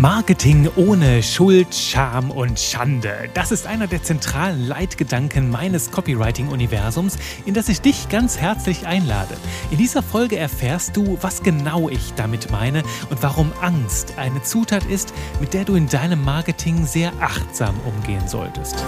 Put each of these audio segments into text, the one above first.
Marketing ohne Schuld, Scham und Schande. Das ist einer der zentralen Leitgedanken meines Copywriting-Universums, in das ich dich ganz herzlich einlade. In dieser Folge erfährst du, was genau ich damit meine und warum Angst eine Zutat ist, mit der du in deinem Marketing sehr achtsam umgehen solltest.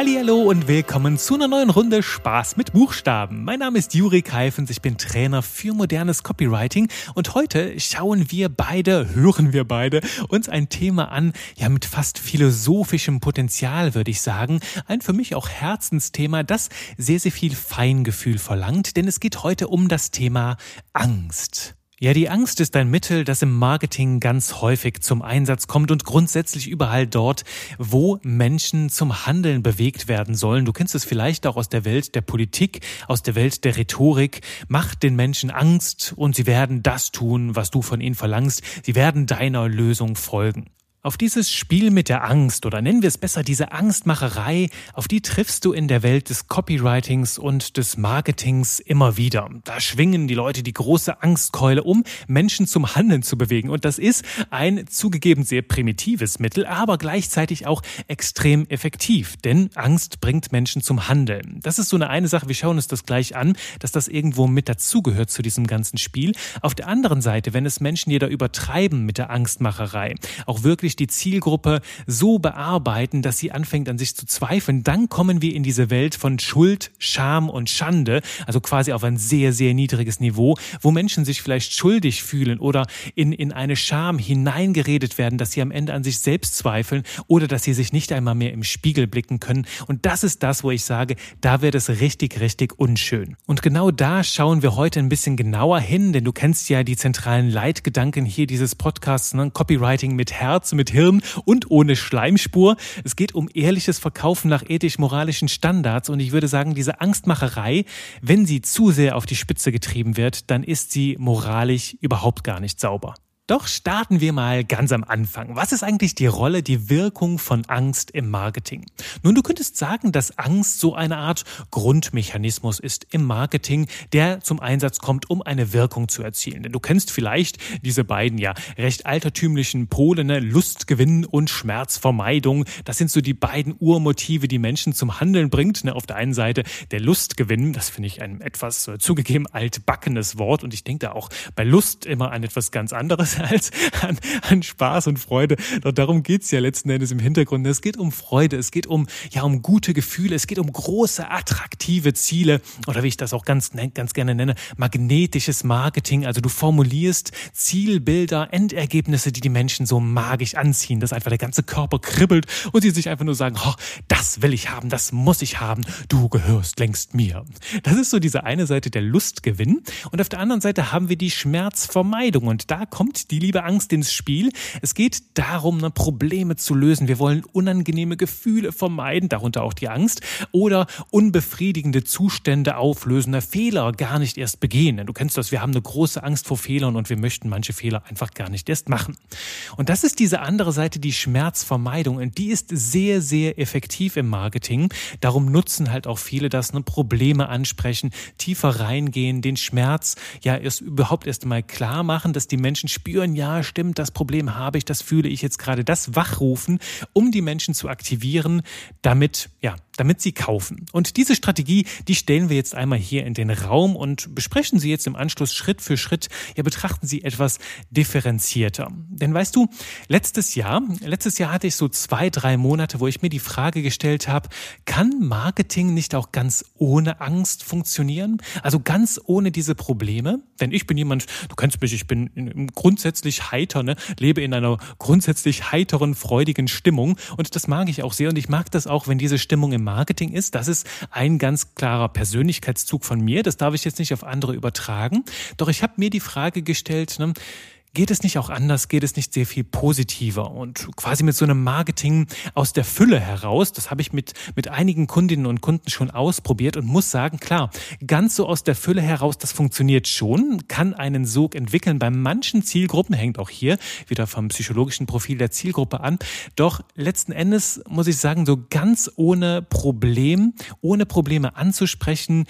Hallo und willkommen zu einer neuen Runde Spaß mit Buchstaben. Mein Name ist Juri Keifens, ich bin Trainer für modernes Copywriting und heute schauen wir beide, hören wir beide uns ein Thema an, ja mit fast philosophischem Potenzial, würde ich sagen, ein für mich auch Herzensthema, das sehr sehr viel Feingefühl verlangt, denn es geht heute um das Thema Angst. Ja, die Angst ist ein Mittel, das im Marketing ganz häufig zum Einsatz kommt und grundsätzlich überall dort, wo Menschen zum Handeln bewegt werden sollen. Du kennst es vielleicht auch aus der Welt der Politik, aus der Welt der Rhetorik. Macht den Menschen Angst und sie werden das tun, was du von ihnen verlangst. Sie werden deiner Lösung folgen. Auf dieses Spiel mit der Angst oder nennen wir es besser diese Angstmacherei, auf die triffst du in der Welt des Copywritings und des Marketings immer wieder. Da schwingen die Leute die große Angstkeule um, Menschen zum Handeln zu bewegen. Und das ist ein zugegeben sehr primitives Mittel, aber gleichzeitig auch extrem effektiv. Denn Angst bringt Menschen zum Handeln. Das ist so eine eine Sache, wir schauen uns das gleich an, dass das irgendwo mit dazugehört zu diesem ganzen Spiel. Auf der anderen Seite, wenn es Menschen, da übertreiben mit der Angstmacherei, auch wirklich die Zielgruppe so bearbeiten, dass sie anfängt an sich zu zweifeln, dann kommen wir in diese Welt von Schuld, Scham und Schande, also quasi auf ein sehr, sehr niedriges Niveau, wo Menschen sich vielleicht schuldig fühlen oder in, in eine Scham hineingeredet werden, dass sie am Ende an sich selbst zweifeln oder dass sie sich nicht einmal mehr im Spiegel blicken können. Und das ist das, wo ich sage, da wird es richtig, richtig unschön. Und genau da schauen wir heute ein bisschen genauer hin, denn du kennst ja die zentralen Leitgedanken hier dieses Podcasts, ne? Copywriting mit Herz, mit Hirn und ohne Schleimspur. Es geht um ehrliches Verkaufen nach ethisch-moralischen Standards und ich würde sagen, diese Angstmacherei, wenn sie zu sehr auf die Spitze getrieben wird, dann ist sie moralisch überhaupt gar nicht sauber. Doch starten wir mal ganz am Anfang. Was ist eigentlich die Rolle, die Wirkung von Angst im Marketing? Nun, du könntest sagen, dass Angst so eine Art Grundmechanismus ist im Marketing, der zum Einsatz kommt, um eine Wirkung zu erzielen. Denn du kennst vielleicht diese beiden ja recht altertümlichen Pole, ne? Lustgewinn und Schmerzvermeidung. Das sind so die beiden Urmotive, die Menschen zum Handeln bringt. Ne? Auf der einen Seite der Lustgewinn, das finde ich ein etwas äh, zugegeben altbackenes Wort und ich denke da auch bei Lust immer an etwas ganz anderes als an, an Spaß und Freude. Doch darum geht's ja letzten Endes im Hintergrund. Es geht um Freude, es geht um, ja, um gute Gefühle, es geht um große, attraktive Ziele oder wie ich das auch ganz, ganz gerne nenne, magnetisches Marketing. Also du formulierst Zielbilder, Endergebnisse, die die Menschen so magisch anziehen, dass einfach der ganze Körper kribbelt und sie sich einfach nur sagen, oh, das will ich haben, das muss ich haben, du gehörst längst mir. Das ist so diese eine Seite der Lustgewinn und auf der anderen Seite haben wir die Schmerzvermeidung und da kommt die liebe Angst ins Spiel. Es geht darum, ne, Probleme zu lösen. Wir wollen unangenehme Gefühle vermeiden, darunter auch die Angst, oder unbefriedigende Zustände auflösen, ne, Fehler gar nicht erst begehen. Du kennst das, wir haben eine große Angst vor Fehlern und wir möchten manche Fehler einfach gar nicht erst machen. Und das ist diese andere Seite, die Schmerzvermeidung. Und die ist sehr, sehr effektiv im Marketing. Darum nutzen halt auch viele das, ne, Probleme ansprechen, tiefer reingehen, den Schmerz ja erst überhaupt erst mal klar machen, dass die Menschen spüren, spüren, ja, stimmt, das Problem habe ich, das fühle ich jetzt gerade, das wachrufen, um die Menschen zu aktivieren, damit, ja, damit sie kaufen. Und diese Strategie, die stellen wir jetzt einmal hier in den Raum und besprechen sie jetzt im Anschluss Schritt für Schritt. Ja, betrachten sie etwas differenzierter. Denn weißt du, letztes Jahr, letztes Jahr hatte ich so zwei, drei Monate, wo ich mir die Frage gestellt habe, kann Marketing nicht auch ganz ohne Angst funktionieren? Also ganz ohne diese Probleme? Denn ich bin jemand, du kennst mich, ich bin grundsätzlich heiter, ne? lebe in einer grundsätzlich heiteren, freudigen Stimmung und das mag ich auch sehr und ich mag das auch, wenn diese Stimmung im Marketing ist. Das ist ein ganz klarer Persönlichkeitszug von mir. Das darf ich jetzt nicht auf andere übertragen. Doch ich habe mir die Frage gestellt, ne, Geht es nicht auch anders? Geht es nicht sehr viel positiver? Und quasi mit so einem Marketing aus der Fülle heraus, das habe ich mit, mit einigen Kundinnen und Kunden schon ausprobiert und muss sagen, klar, ganz so aus der Fülle heraus, das funktioniert schon, kann einen Sog entwickeln. Bei manchen Zielgruppen hängt auch hier wieder vom psychologischen Profil der Zielgruppe an. Doch letzten Endes muss ich sagen, so ganz ohne Problem, ohne Probleme anzusprechen,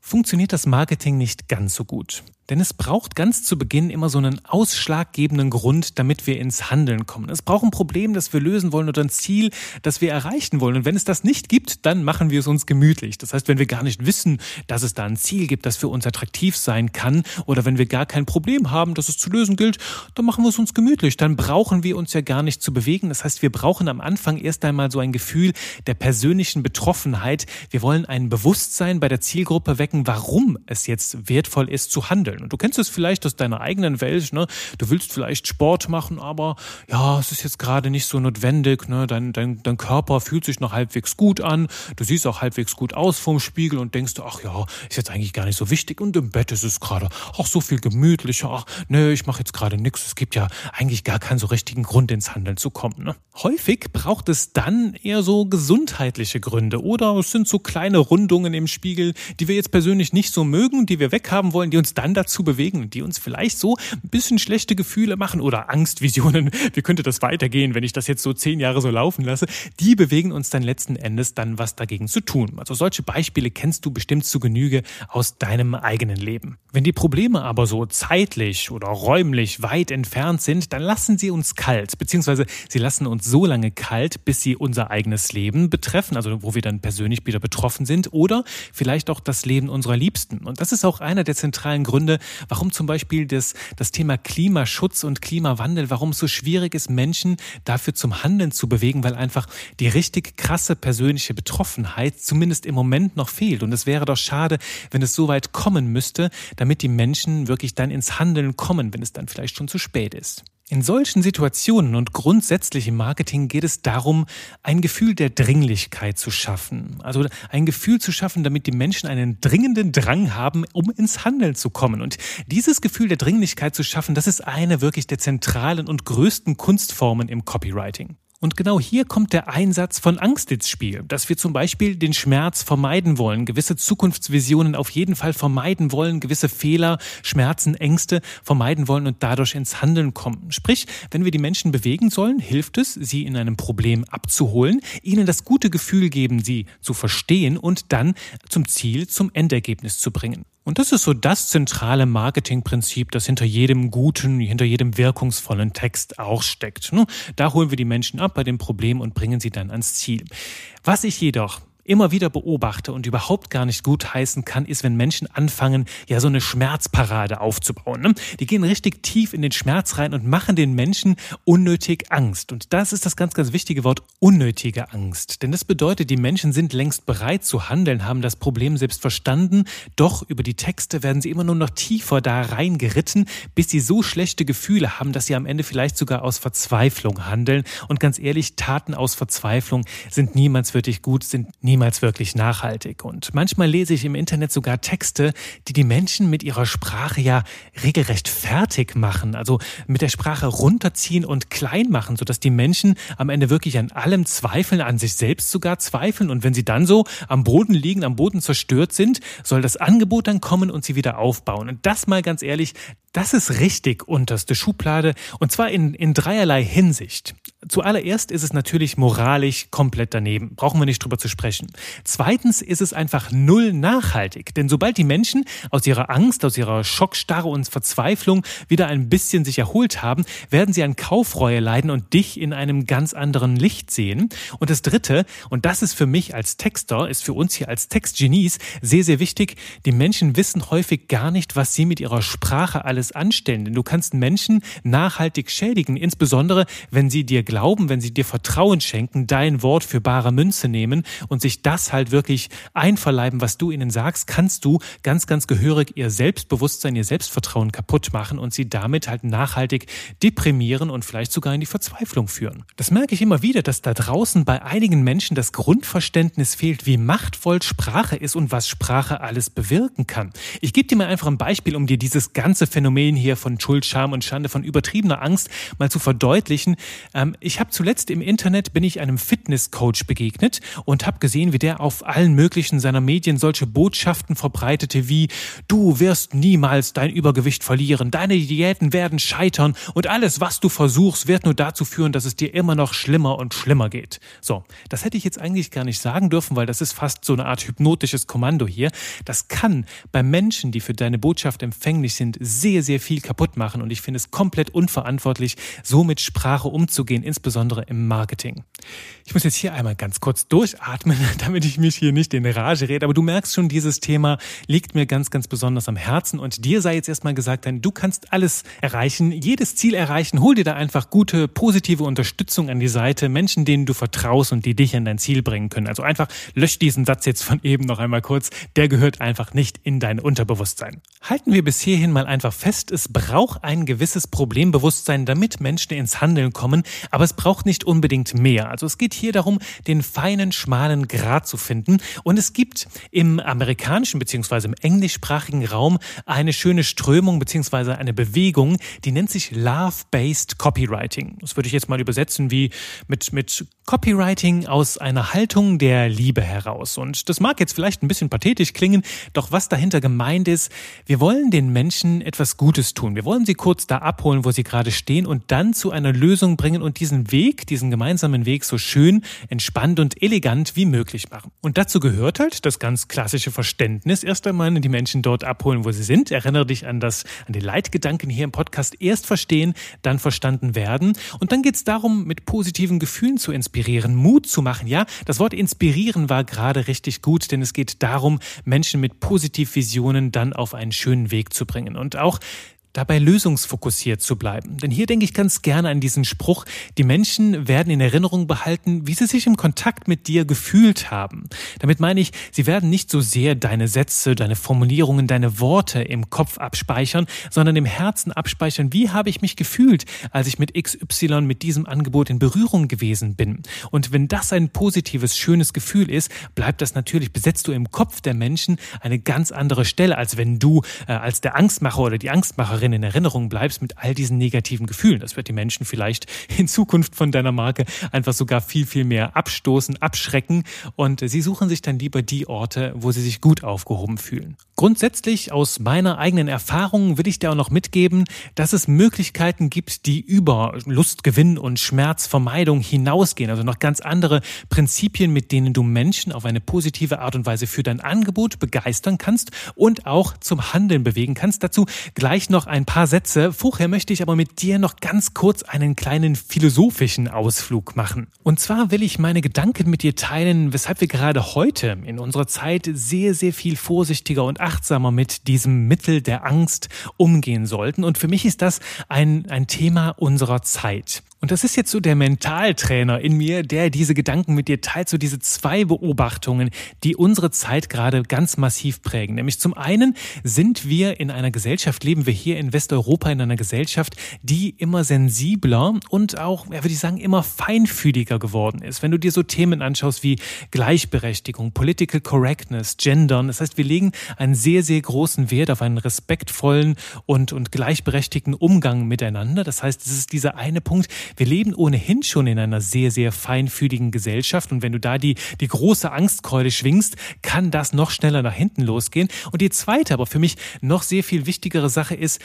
funktioniert das Marketing nicht ganz so gut. Denn es braucht ganz zu Beginn immer so einen ausschlaggebenden Grund, damit wir ins Handeln kommen. Es braucht ein Problem, das wir lösen wollen oder ein Ziel, das wir erreichen wollen. Und wenn es das nicht gibt, dann machen wir es uns gemütlich. Das heißt, wenn wir gar nicht wissen, dass es da ein Ziel gibt, das für uns attraktiv sein kann, oder wenn wir gar kein Problem haben, das es zu lösen gilt, dann machen wir es uns gemütlich. Dann brauchen wir uns ja gar nicht zu bewegen. Das heißt, wir brauchen am Anfang erst einmal so ein Gefühl der persönlichen Betroffenheit. Wir wollen ein Bewusstsein bei der Zielgruppe wecken, warum es jetzt wertvoll ist zu handeln vorstellen. Und du kennst es vielleicht aus deiner eigenen Welt, ne? Du willst vielleicht Sport machen, aber ja, es ist jetzt gerade nicht so notwendig, ne? Dein, dein, dein Körper fühlt sich noch halbwegs gut an. Du siehst auch halbwegs gut aus vorm Spiegel und denkst, ach ja, ist jetzt eigentlich gar nicht so wichtig. Und im Bett ist es gerade auch so viel gemütlicher. Ach, nee, ich mache jetzt gerade nichts. Es gibt ja eigentlich gar keinen so richtigen Grund, ins Handeln zu kommen. Ne? Häufig braucht es dann eher so gesundheitliche Gründe oder es sind so kleine Rundungen im Spiegel, die wir jetzt persönlich nicht so mögen, die wir weghaben wollen, die uns dann dazu dazu bewegen, die uns vielleicht so ein bisschen schlechte Gefühle machen oder Angstvisionen, wie könnte das weitergehen, wenn ich das jetzt so zehn Jahre so laufen lasse, die bewegen uns dann letzten Endes dann was dagegen zu tun. Also solche Beispiele kennst du bestimmt zu Genüge aus deinem eigenen Leben. Wenn die Probleme aber so zeitlich oder räumlich weit entfernt sind, dann lassen sie uns kalt, beziehungsweise sie lassen uns so lange kalt, bis sie unser eigenes Leben betreffen, also wo wir dann persönlich wieder betroffen sind oder vielleicht auch das Leben unserer Liebsten. Und das ist auch einer der zentralen Gründe, warum zum Beispiel das, das Thema Klimaschutz und Klimawandel, warum es so schwierig ist, Menschen dafür zum Handeln zu bewegen, weil einfach die richtig krasse persönliche Betroffenheit zumindest im Moment noch fehlt. Und es wäre doch schade, wenn es so weit kommen müsste, damit die Menschen wirklich dann ins Handeln kommen, wenn es dann vielleicht schon zu spät ist. In solchen Situationen und grundsätzlich im Marketing geht es darum, ein Gefühl der Dringlichkeit zu schaffen. Also ein Gefühl zu schaffen, damit die Menschen einen dringenden Drang haben, um ins Handeln zu kommen. Und dieses Gefühl der Dringlichkeit zu schaffen, das ist eine wirklich der zentralen und größten Kunstformen im Copywriting. Und genau hier kommt der Einsatz von Angst ins Spiel, dass wir zum Beispiel den Schmerz vermeiden wollen, gewisse Zukunftsvisionen auf jeden Fall vermeiden wollen, gewisse Fehler, Schmerzen, Ängste vermeiden wollen und dadurch ins Handeln kommen. Sprich, wenn wir die Menschen bewegen sollen, hilft es, sie in einem Problem abzuholen, ihnen das gute Gefühl geben, sie zu verstehen und dann zum Ziel, zum Endergebnis zu bringen. Und das ist so das zentrale Marketingprinzip, das hinter jedem guten, hinter jedem wirkungsvollen Text auch steckt. Da holen wir die Menschen ab bei dem Problem und bringen sie dann ans Ziel. Was ich jedoch immer wieder beobachte und überhaupt gar nicht gut heißen kann, ist, wenn Menschen anfangen, ja so eine Schmerzparade aufzubauen. Ne? Die gehen richtig tief in den Schmerz rein und machen den Menschen unnötig Angst. Und das ist das ganz, ganz wichtige Wort, unnötige Angst. Denn das bedeutet, die Menschen sind längst bereit zu handeln, haben das Problem selbst verstanden, doch über die Texte werden sie immer nur noch tiefer da reingeritten, bis sie so schlechte Gefühle haben, dass sie am Ende vielleicht sogar aus Verzweiflung handeln. Und ganz ehrlich, Taten aus Verzweiflung sind niemals wirklich gut, sind niemals niemals wirklich nachhaltig. Und manchmal lese ich im Internet sogar Texte, die die Menschen mit ihrer Sprache ja regelrecht fertig machen, also mit der Sprache runterziehen und klein machen, sodass die Menschen am Ende wirklich an allem zweifeln, an sich selbst sogar zweifeln. Und wenn sie dann so am Boden liegen, am Boden zerstört sind, soll das Angebot dann kommen und sie wieder aufbauen. Und das mal ganz ehrlich, das ist richtig unterste Schublade und zwar in, in dreierlei Hinsicht. Zuallererst ist es natürlich moralisch komplett daneben, brauchen wir nicht drüber zu sprechen. Zweitens ist es einfach null nachhaltig, denn sobald die Menschen aus ihrer Angst, aus ihrer Schockstarre und Verzweiflung wieder ein bisschen sich erholt haben, werden sie an Kaufreue leiden und dich in einem ganz anderen Licht sehen. Und das Dritte, und das ist für mich als Texter, ist für uns hier als Textgenies sehr, sehr wichtig, die Menschen wissen häufig gar nicht, was sie mit ihrer Sprache alles anstellen, denn du kannst Menschen nachhaltig schädigen, insbesondere wenn sie dir glauben, wenn sie dir Vertrauen schenken, dein Wort für bare Münze nehmen und sich das halt wirklich einverleiben, was du ihnen sagst, kannst du ganz, ganz gehörig ihr Selbstbewusstsein, ihr Selbstvertrauen kaputt machen und sie damit halt nachhaltig deprimieren und vielleicht sogar in die Verzweiflung führen. Das merke ich immer wieder, dass da draußen bei einigen Menschen das Grundverständnis fehlt, wie machtvoll Sprache ist und was Sprache alles bewirken kann. Ich gebe dir mal einfach ein Beispiel, um dir dieses ganze Phänomen hier von Schuld, Scham und Schande, von übertriebener Angst mal zu verdeutlichen. Ähm, ich habe zuletzt im Internet bin ich einem Fitnesscoach begegnet und habe gesehen, wie der auf allen möglichen seiner Medien solche Botschaften verbreitete wie du wirst niemals dein Übergewicht verlieren, deine Diäten werden scheitern und alles, was du versuchst, wird nur dazu führen, dass es dir immer noch schlimmer und schlimmer geht. So, das hätte ich jetzt eigentlich gar nicht sagen dürfen, weil das ist fast so eine Art hypnotisches Kommando hier. Das kann bei Menschen, die für deine Botschaft empfänglich sind, sehr, sehr viel kaputt machen und ich finde es komplett unverantwortlich, so mit Sprache umzugehen, insbesondere im Marketing. Ich muss jetzt hier einmal ganz kurz durchatmen, damit ich mich hier nicht in Rage rede, aber du merkst schon, dieses Thema liegt mir ganz, ganz besonders am Herzen. Und dir sei jetzt erstmal gesagt, denn du kannst alles erreichen, jedes Ziel erreichen, hol dir da einfach gute, positive Unterstützung an die Seite, Menschen, denen du vertraust und die dich an dein Ziel bringen können. Also einfach lösch diesen Satz jetzt von eben noch einmal kurz, der gehört einfach nicht in dein Unterbewusstsein. Halten wir bis hierhin mal einfach fest, es braucht ein gewisses Problembewusstsein, damit Menschen ins Handeln kommen, aber es braucht nicht unbedingt mehr. Also es geht hier darum, den feinen, schmalen Grat zu finden und es gibt im amerikanischen bzw. im englischsprachigen Raum eine schöne Strömung bzw. eine Bewegung, die nennt sich Love-Based Copywriting. Das würde ich jetzt mal übersetzen wie mit, mit Copywriting aus einer Haltung der Liebe heraus. Und das mag jetzt vielleicht ein bisschen pathetisch klingen, doch was dahinter gemeint ist, wir wollen den Menschen etwas Gutes tun. Wir wollen sie kurz da abholen, wo sie gerade stehen und dann zu einer Lösung bringen und diesen Weg, diesen gemeinsamen Weg so schön, entspannt und elegant wie möglich machen. Und dazu gehört halt das ganz klassische Verständnis. Erst einmal die Menschen dort abholen, wo sie sind. Erinnere dich an das, an die Leitgedanken hier im Podcast. Erst verstehen, dann verstanden werden. Und dann geht es darum, mit positiven Gefühlen zu inspirieren inspirieren, Mut zu machen. Ja, das Wort inspirieren war gerade richtig gut, denn es geht darum, Menschen mit Positivvisionen dann auf einen schönen Weg zu bringen. Und auch dabei lösungsfokussiert zu bleiben. Denn hier denke ich ganz gerne an diesen Spruch, die Menschen werden in Erinnerung behalten, wie sie sich im Kontakt mit dir gefühlt haben. Damit meine ich, sie werden nicht so sehr deine Sätze, deine Formulierungen, deine Worte im Kopf abspeichern, sondern im Herzen abspeichern, wie habe ich mich gefühlt, als ich mit XY mit diesem Angebot in Berührung gewesen bin. Und wenn das ein positives, schönes Gefühl ist, bleibt das natürlich, besetzt du im Kopf der Menschen eine ganz andere Stelle, als wenn du äh, als der Angstmacher oder die Angstmacherin darin in Erinnerung bleibst mit all diesen negativen Gefühlen. Das wird die Menschen vielleicht in Zukunft von deiner Marke einfach sogar viel, viel mehr abstoßen, abschrecken und sie suchen sich dann lieber die Orte, wo sie sich gut aufgehoben fühlen. Grundsätzlich aus meiner eigenen Erfahrung will ich dir auch noch mitgeben, dass es Möglichkeiten gibt, die über Lustgewinn und Schmerzvermeidung hinausgehen. Also noch ganz andere Prinzipien, mit denen du Menschen auf eine positive Art und Weise für dein Angebot begeistern kannst und auch zum Handeln bewegen kannst. Dazu gleich noch ein paar Sätze. Vorher möchte ich aber mit dir noch ganz kurz einen kleinen philosophischen Ausflug machen. Und zwar will ich meine Gedanken mit dir teilen, weshalb wir gerade heute in unserer Zeit sehr, sehr viel vorsichtiger und achtsamer mit diesem Mittel der Angst umgehen sollten. Und für mich ist das ein, ein Thema unserer Zeit. Und das ist jetzt so der Mentaltrainer in mir, der diese Gedanken mit dir teilt, so diese zwei Beobachtungen, die unsere Zeit gerade ganz massiv prägen. Nämlich zum einen sind wir in einer Gesellschaft, leben wir hier in Westeuropa in einer Gesellschaft, die immer sensibler und auch, ja, würde ich sagen, immer feinfühliger geworden ist. Wenn du dir so Themen anschaust wie Gleichberechtigung, Political Correctness, Gendern, das heißt, wir legen einen sehr, sehr großen Wert auf einen respektvollen und, und gleichberechtigten Umgang miteinander. Das heißt, es ist dieser eine Punkt, wir leben ohnehin schon in einer sehr, sehr feinfühligen Gesellschaft und wenn du da die, die große Angstkeule schwingst, kann das noch schneller nach hinten losgehen. Und die zweite, aber für mich noch sehr viel wichtigere Sache ist,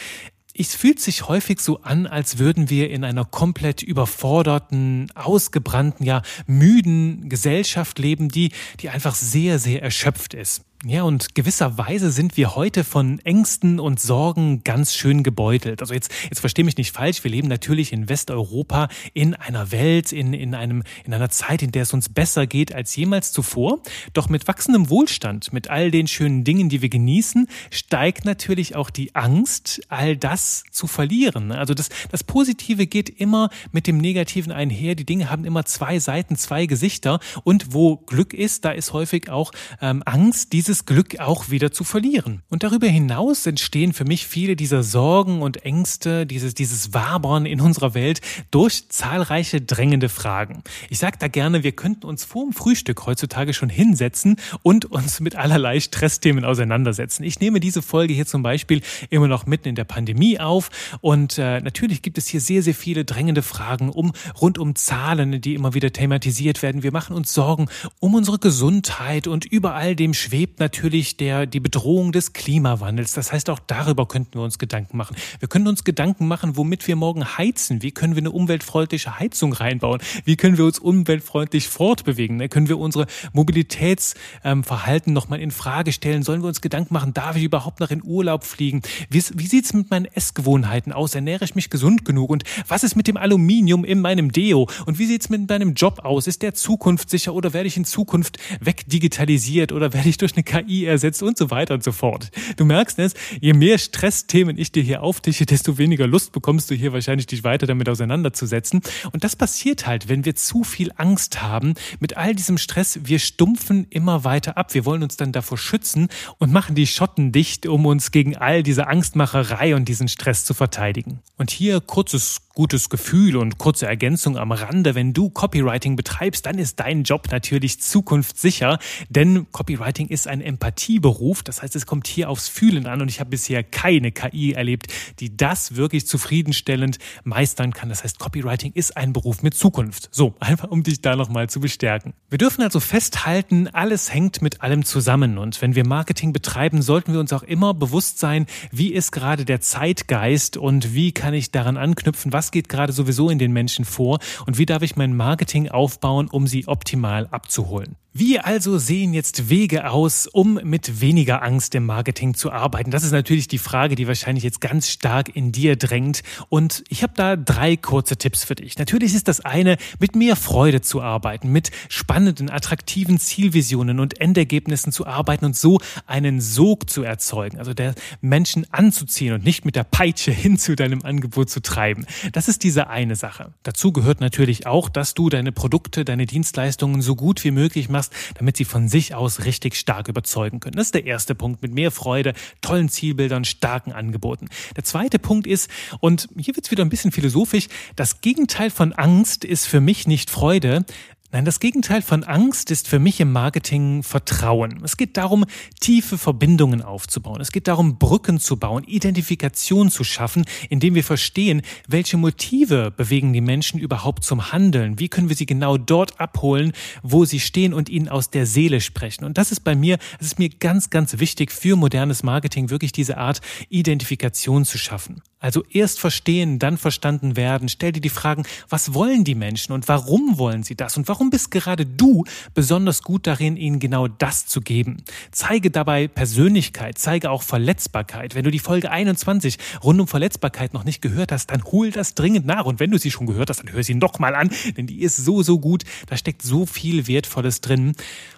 es fühlt sich häufig so an, als würden wir in einer komplett überforderten, ausgebrannten, ja müden Gesellschaft leben, die, die einfach sehr, sehr erschöpft ist. Ja, und gewisserweise sind wir heute von Ängsten und Sorgen ganz schön gebeutelt. Also jetzt, jetzt verstehe mich nicht falsch. Wir leben natürlich in Westeuropa in einer Welt, in, in einem, in einer Zeit, in der es uns besser geht als jemals zuvor. Doch mit wachsendem Wohlstand, mit all den schönen Dingen, die wir genießen, steigt natürlich auch die Angst, all das zu verlieren. Also das, das Positive geht immer mit dem Negativen einher. Die Dinge haben immer zwei Seiten, zwei Gesichter. Und wo Glück ist, da ist häufig auch ähm, Angst, dieses dieses Glück auch wieder zu verlieren. Und darüber hinaus entstehen für mich viele dieser Sorgen und Ängste, dieses, dieses Wabern in unserer Welt durch zahlreiche drängende Fragen. Ich sage da gerne, wir könnten uns vor dem Frühstück heutzutage schon hinsetzen und uns mit allerlei Stressthemen auseinandersetzen. Ich nehme diese Folge hier zum Beispiel immer noch mitten in der Pandemie auf und äh, natürlich gibt es hier sehr, sehr viele drängende Fragen um rund um Zahlen, die immer wieder thematisiert werden. Wir machen uns Sorgen um unsere Gesundheit und über all dem schwebt natürlich der, die Bedrohung des Klimawandels. Das heißt, auch darüber könnten wir uns Gedanken machen. Wir können uns Gedanken machen, womit wir morgen heizen. Wie können wir eine umweltfreundliche Heizung reinbauen? Wie können wir uns umweltfreundlich fortbewegen? Können wir unsere Mobilitätsverhalten ähm, nochmal in Frage stellen? Sollen wir uns Gedanken machen, darf ich überhaupt noch in Urlaub fliegen? Wie, wie sieht es mit meinen Essgewohnheiten aus? Ernähre ich mich gesund genug? Und was ist mit dem Aluminium in meinem Deo? Und wie sieht es mit meinem Job aus? Ist der zukunftssicher oder werde ich in Zukunft wegdigitalisiert oder werde ich durch eine KI ersetzt und so weiter und so fort. Du merkst es, je mehr Stressthemen ich dir hier auftische, desto weniger Lust bekommst du hier wahrscheinlich dich weiter damit auseinanderzusetzen. Und das passiert halt, wenn wir zu viel Angst haben mit all diesem Stress. Wir stumpfen immer weiter ab. Wir wollen uns dann davor schützen und machen die Schotten dicht, um uns gegen all diese Angstmacherei und diesen Stress zu verteidigen. Und hier kurzes gutes Gefühl und kurze Ergänzung am Rande. Wenn du Copywriting betreibst, dann ist dein Job natürlich zukunftssicher, denn Copywriting ist ein Empathieberuf. Das heißt, es kommt hier aufs Fühlen an und ich habe bisher keine KI erlebt, die das wirklich zufriedenstellend meistern kann. Das heißt, Copywriting ist ein Beruf mit Zukunft. So, einfach um dich da nochmal zu bestärken. Wir dürfen also festhalten, alles hängt mit allem zusammen und wenn wir Marketing betreiben, sollten wir uns auch immer bewusst sein, wie ist gerade der Zeitgeist und wie kann ich daran anknüpfen, was geht gerade sowieso in den Menschen vor und wie darf ich mein Marketing aufbauen, um sie optimal abzuholen. Wie also sehen jetzt Wege aus, um mit weniger Angst im Marketing zu arbeiten? Das ist natürlich die Frage, die wahrscheinlich jetzt ganz stark in dir drängt. Und ich habe da drei kurze Tipps für dich. Natürlich ist das eine, mit mehr Freude zu arbeiten, mit spannenden, attraktiven Zielvisionen und Endergebnissen zu arbeiten und so einen Sog zu erzeugen, also der Menschen anzuziehen und nicht mit der Peitsche hin zu deinem Angebot zu treiben. Das ist diese eine Sache. Dazu gehört natürlich auch, dass du deine Produkte, deine Dienstleistungen so gut wie möglich machst, damit sie von sich aus richtig stark überzeugen können. Das ist der erste Punkt mit mehr Freude, tollen Zielbildern, starken Angeboten. Der zweite Punkt ist, und hier wird es wieder ein bisschen philosophisch, das Gegenteil von Angst ist für mich nicht Freude, Nein, das Gegenteil von Angst ist für mich im Marketing Vertrauen. Es geht darum, tiefe Verbindungen aufzubauen. Es geht darum, Brücken zu bauen, Identifikation zu schaffen, indem wir verstehen, welche Motive bewegen die Menschen überhaupt zum Handeln. Wie können wir sie genau dort abholen, wo sie stehen und ihnen aus der Seele sprechen. Und das ist bei mir, es ist mir ganz, ganz wichtig für modernes Marketing, wirklich diese Art Identifikation zu schaffen. Also erst verstehen, dann verstanden werden. Stell dir die Fragen, was wollen die Menschen und warum wollen sie das und warum bist gerade du besonders gut darin, ihnen genau das zu geben. Zeige dabei Persönlichkeit, zeige auch Verletzbarkeit. Wenn du die Folge 21 rund um Verletzbarkeit noch nicht gehört hast, dann hol das dringend nach und wenn du sie schon gehört hast, dann hör sie noch mal an, denn die ist so, so gut. Da steckt so viel Wertvolles drin.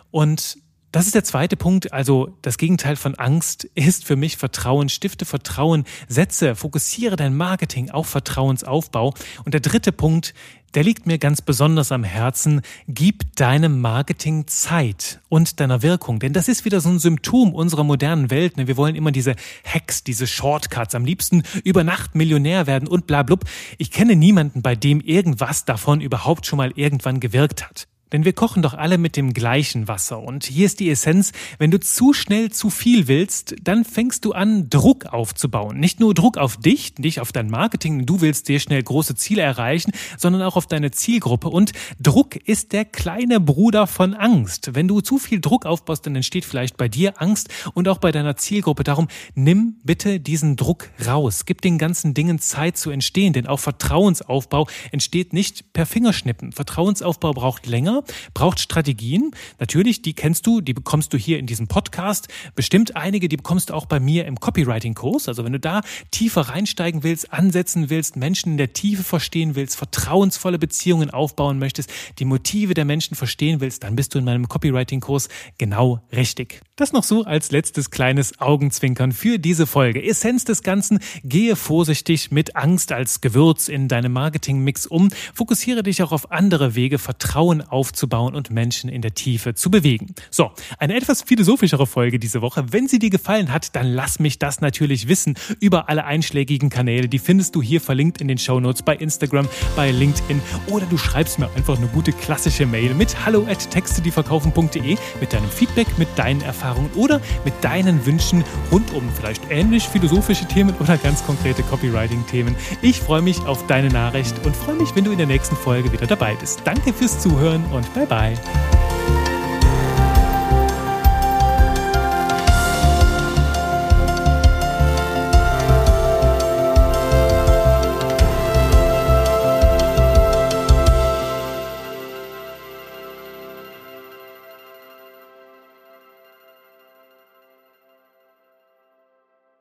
Und das ist der zweite Punkt. Also das Gegenteil von Angst ist für mich Vertrauen. Stifte Vertrauen, setze, fokussiere dein Marketing auf Vertrauensaufbau. Und der dritte Punkt, der liegt mir ganz besonders am Herzen. Gib deinem Marketing Zeit und deiner Wirkung. Denn das ist wieder so ein Symptom unserer modernen Welt. Ne? Wir wollen immer diese Hacks, diese Shortcuts, am liebsten über Nacht Millionär werden und bla blub. Ich kenne niemanden, bei dem irgendwas davon überhaupt schon mal irgendwann gewirkt hat. Denn wir kochen doch alle mit dem gleichen Wasser. Und hier ist die Essenz, wenn du zu schnell zu viel willst, dann fängst du an, Druck aufzubauen. Nicht nur Druck auf dich, nicht auf dein Marketing, du willst sehr schnell große Ziele erreichen, sondern auch auf deine Zielgruppe. Und Druck ist der kleine Bruder von Angst. Wenn du zu viel Druck aufbaust, dann entsteht vielleicht bei dir Angst und auch bei deiner Zielgruppe. Darum nimm bitte diesen Druck raus. Gib den ganzen Dingen Zeit zu entstehen, denn auch Vertrauensaufbau entsteht nicht per Fingerschnippen. Vertrauensaufbau braucht länger braucht Strategien. Natürlich, die kennst du, die bekommst du hier in diesem Podcast. Bestimmt einige, die bekommst du auch bei mir im Copywriting-Kurs. Also wenn du da tiefer reinsteigen willst, ansetzen willst, Menschen in der Tiefe verstehen willst, vertrauensvolle Beziehungen aufbauen möchtest, die Motive der Menschen verstehen willst, dann bist du in meinem Copywriting-Kurs genau richtig. Das noch so als letztes kleines Augenzwinkern für diese Folge. Essenz des Ganzen, gehe vorsichtig mit Angst als Gewürz in deinem Marketingmix um, fokussiere dich auch auf andere Wege, Vertrauen aufzubauen und Menschen in der Tiefe zu bewegen. So, eine etwas philosophischere Folge diese Woche. Wenn sie dir gefallen hat, dann lass mich das natürlich wissen über alle einschlägigen Kanäle. Die findest du hier verlinkt in den Show Notes bei Instagram, bei LinkedIn oder du schreibst mir einfach eine gute klassische Mail mit hallo at textedieverkaufen.de mit deinem Feedback, mit deinen Erfahrungen Erfahrungen oder mit deinen Wünschen rund um vielleicht ähnlich philosophische Themen oder ganz konkrete Copywriting-Themen. Ich freue mich auf deine Nachricht und freue mich, wenn du in der nächsten Folge wieder dabei bist. Danke fürs Zuhören und bye bye.